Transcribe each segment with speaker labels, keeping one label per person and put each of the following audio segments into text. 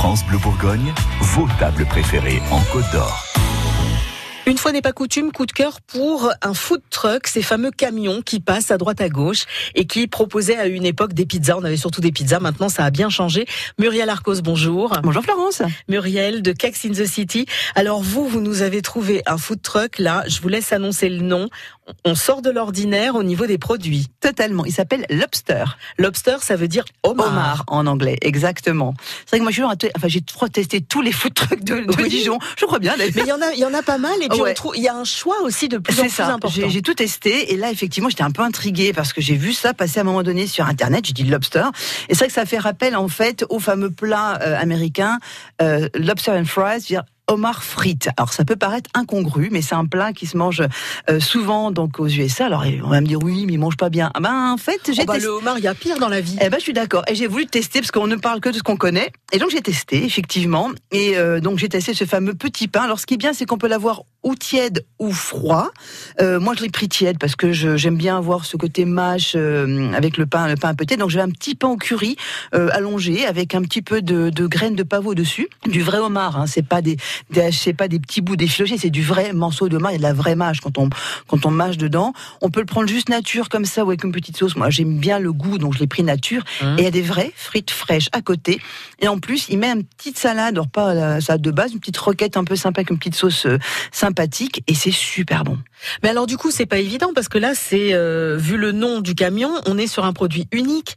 Speaker 1: France Bleu Bourgogne, vos tables préférées en Côte d'Or.
Speaker 2: Une fois n'est pas coutume, coup de cœur pour un food truck, ces fameux camions qui passent à droite à gauche et qui proposaient à une époque des pizzas. On avait surtout des pizzas, maintenant ça a bien changé. Muriel Arcos, bonjour.
Speaker 3: Bonjour Florence.
Speaker 2: Muriel de Cakes in the City. Alors vous, vous nous avez trouvé un food truck là, je vous laisse annoncer le nom. On sort de l'ordinaire au niveau des produits.
Speaker 3: Totalement, il s'appelle Lobster.
Speaker 2: Lobster, ça veut dire homard.
Speaker 3: En anglais, exactement. C'est vrai que moi je suis enfin j'ai testé tous les food trucks de, de
Speaker 2: Oui.
Speaker 3: Dijon. Je crois bien.
Speaker 2: Mais il y en a, il y en a pas mal et puis
Speaker 3: Ouais.
Speaker 2: on trouve, il y a un choix aussi de plus en plus
Speaker 3: ça.
Speaker 2: important.
Speaker 3: J'ai j'ai tout testé et là effectivement j'étais un peu intriguée parce que j'ai vu ça passer à un moment donné sur internet. J'ai dit lobster et c'est vrai que ça fait rappel en fait au fameux plat euh, américain euh, lobster and fries, c'est-à-dire homard frites. Alors ça peut paraître incongru, mais c'est un plat qui se mange euh, souvent donc aux USA. Alors on va me dire oui, mais ils mangent pas bien. Ah ben en fait j'ai
Speaker 2: Oh bah,
Speaker 3: testé.
Speaker 2: le homard, il y a pire dans la vie.
Speaker 3: Eh ben, je suis d'accord. Et j'ai voulu tester parce qu'on ne parle que de ce qu'on connaît. Et donc j'ai testé effectivement. Et euh, donc j'ai testé ce fameux petit pain. Alors ce qui est bien, c'est qu'on peut l'avoir ou tiède ou froid. Euh, moi, je l'ai pris tiède parce que j'aime bien avoir ce côté mâche avec le pain, le pain un peu tiède. Donc j'ai un petit pain au curry allongé avec un petit peu de, de graines de pavot dessus, du vrai homard. Hein. C'est pas des, des c'est pas des petits bouts d'effilochés, c'est du vrai morceau de homard. Il y a de la vraie mâche quand on quand on mâche dedans. On peut le prendre juste nature comme ça ou avec une petite sauce. Moi, j'aime bien le goût, donc je l'ai pris nature.
Speaker 2: Mmh.
Speaker 3: Et il y a des vraies frites fraîches à côté. Et en plus, il met une petite salade, alors pas la salade de base, une petite roquette un peu sympa avec une petite sauce euh, sympathique. Et c'est super bon.
Speaker 2: Mais alors du coup, c'est pas évident parce que là, c'est euh, vu le nom du camion, on est sur un produit unique.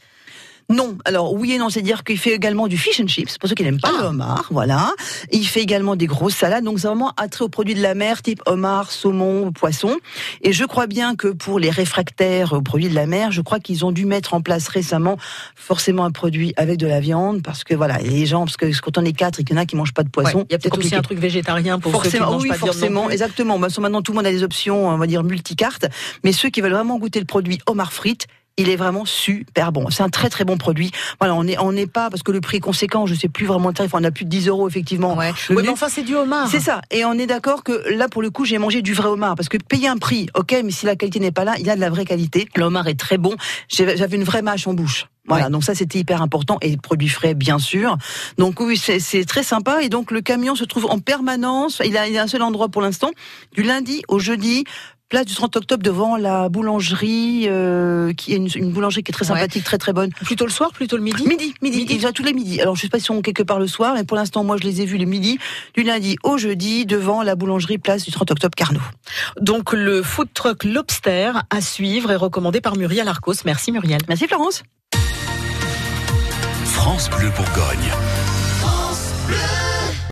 Speaker 3: Non, alors oui et non, c'est-à-dire qu'il fait également du fish and chips, pour ceux qui n'aiment pas
Speaker 2: Ah.
Speaker 3: le homard, voilà. Et il fait également des grosses salades, donc c'est vraiment attrait aux produits de la mer, type homard, saumon, poisson. Et je crois bien que pour les réfractaires aux produits de la mer, je crois qu'ils ont dû mettre en place récemment forcément un produit avec de la viande, parce que voilà, les gens, parce que quand on est quatre et qu'il y en a qui mangent pas de poisson,
Speaker 2: Ouais, Il y a peut-être aussi un truc végétarien pour ceux qui
Speaker 3: Forcément,
Speaker 2: mangent
Speaker 3: oui,
Speaker 2: pas de
Speaker 3: forcément,
Speaker 2: plus.
Speaker 3: exactement. Bah, maintenant, tout le monde a des options, on va dire multicartes. Mais ceux qui veulent vraiment goûter le produit homard frites, il est vraiment super bon. C'est un très très bon produit. Voilà, on n'est on n'est pas parce que le prix est conséquent. Je sais plus vraiment le tarif. On a plus de 10 euros effectivement.
Speaker 2: Ouais. Mais enfin, c'est du homard.
Speaker 3: c'est ça. Et on est d'accord que là, pour le coup, j'ai mangé du vrai homard. Parce que payer un prix, ok, mais si la qualité n'est pas là, il y a de la vraie qualité. Le homard est très bon. J'avais une vraie mâche en bouche. Voilà,
Speaker 2: Ouais.
Speaker 3: donc ça c'était hyper important et produit frais bien sûr. Donc oui, c'est c'est très sympa et donc le camion se trouve en permanence. Il a, il a un seul endroit pour l'instant, du lundi au jeudi. Place du 30 octobre devant la boulangerie, euh, qui est une, une boulangerie qui est très
Speaker 2: Ouais.
Speaker 3: sympathique, très très bonne.
Speaker 2: Plutôt le soir, plutôt le midi.
Speaker 3: Midi, midi,
Speaker 2: Midi.
Speaker 3: ils sont tous les midis. Alors je sais pas si on quelque part le soir, mais pour l'instant moi je les ai vus le midi, du lundi au jeudi, devant la boulangerie place du 30 octobre Carnot.
Speaker 2: Donc le food truck Lobster à suivre est recommandé par Muriel Arcos. Merci Muriel.
Speaker 3: Merci Florence.
Speaker 1: France Bleu Bourgogne.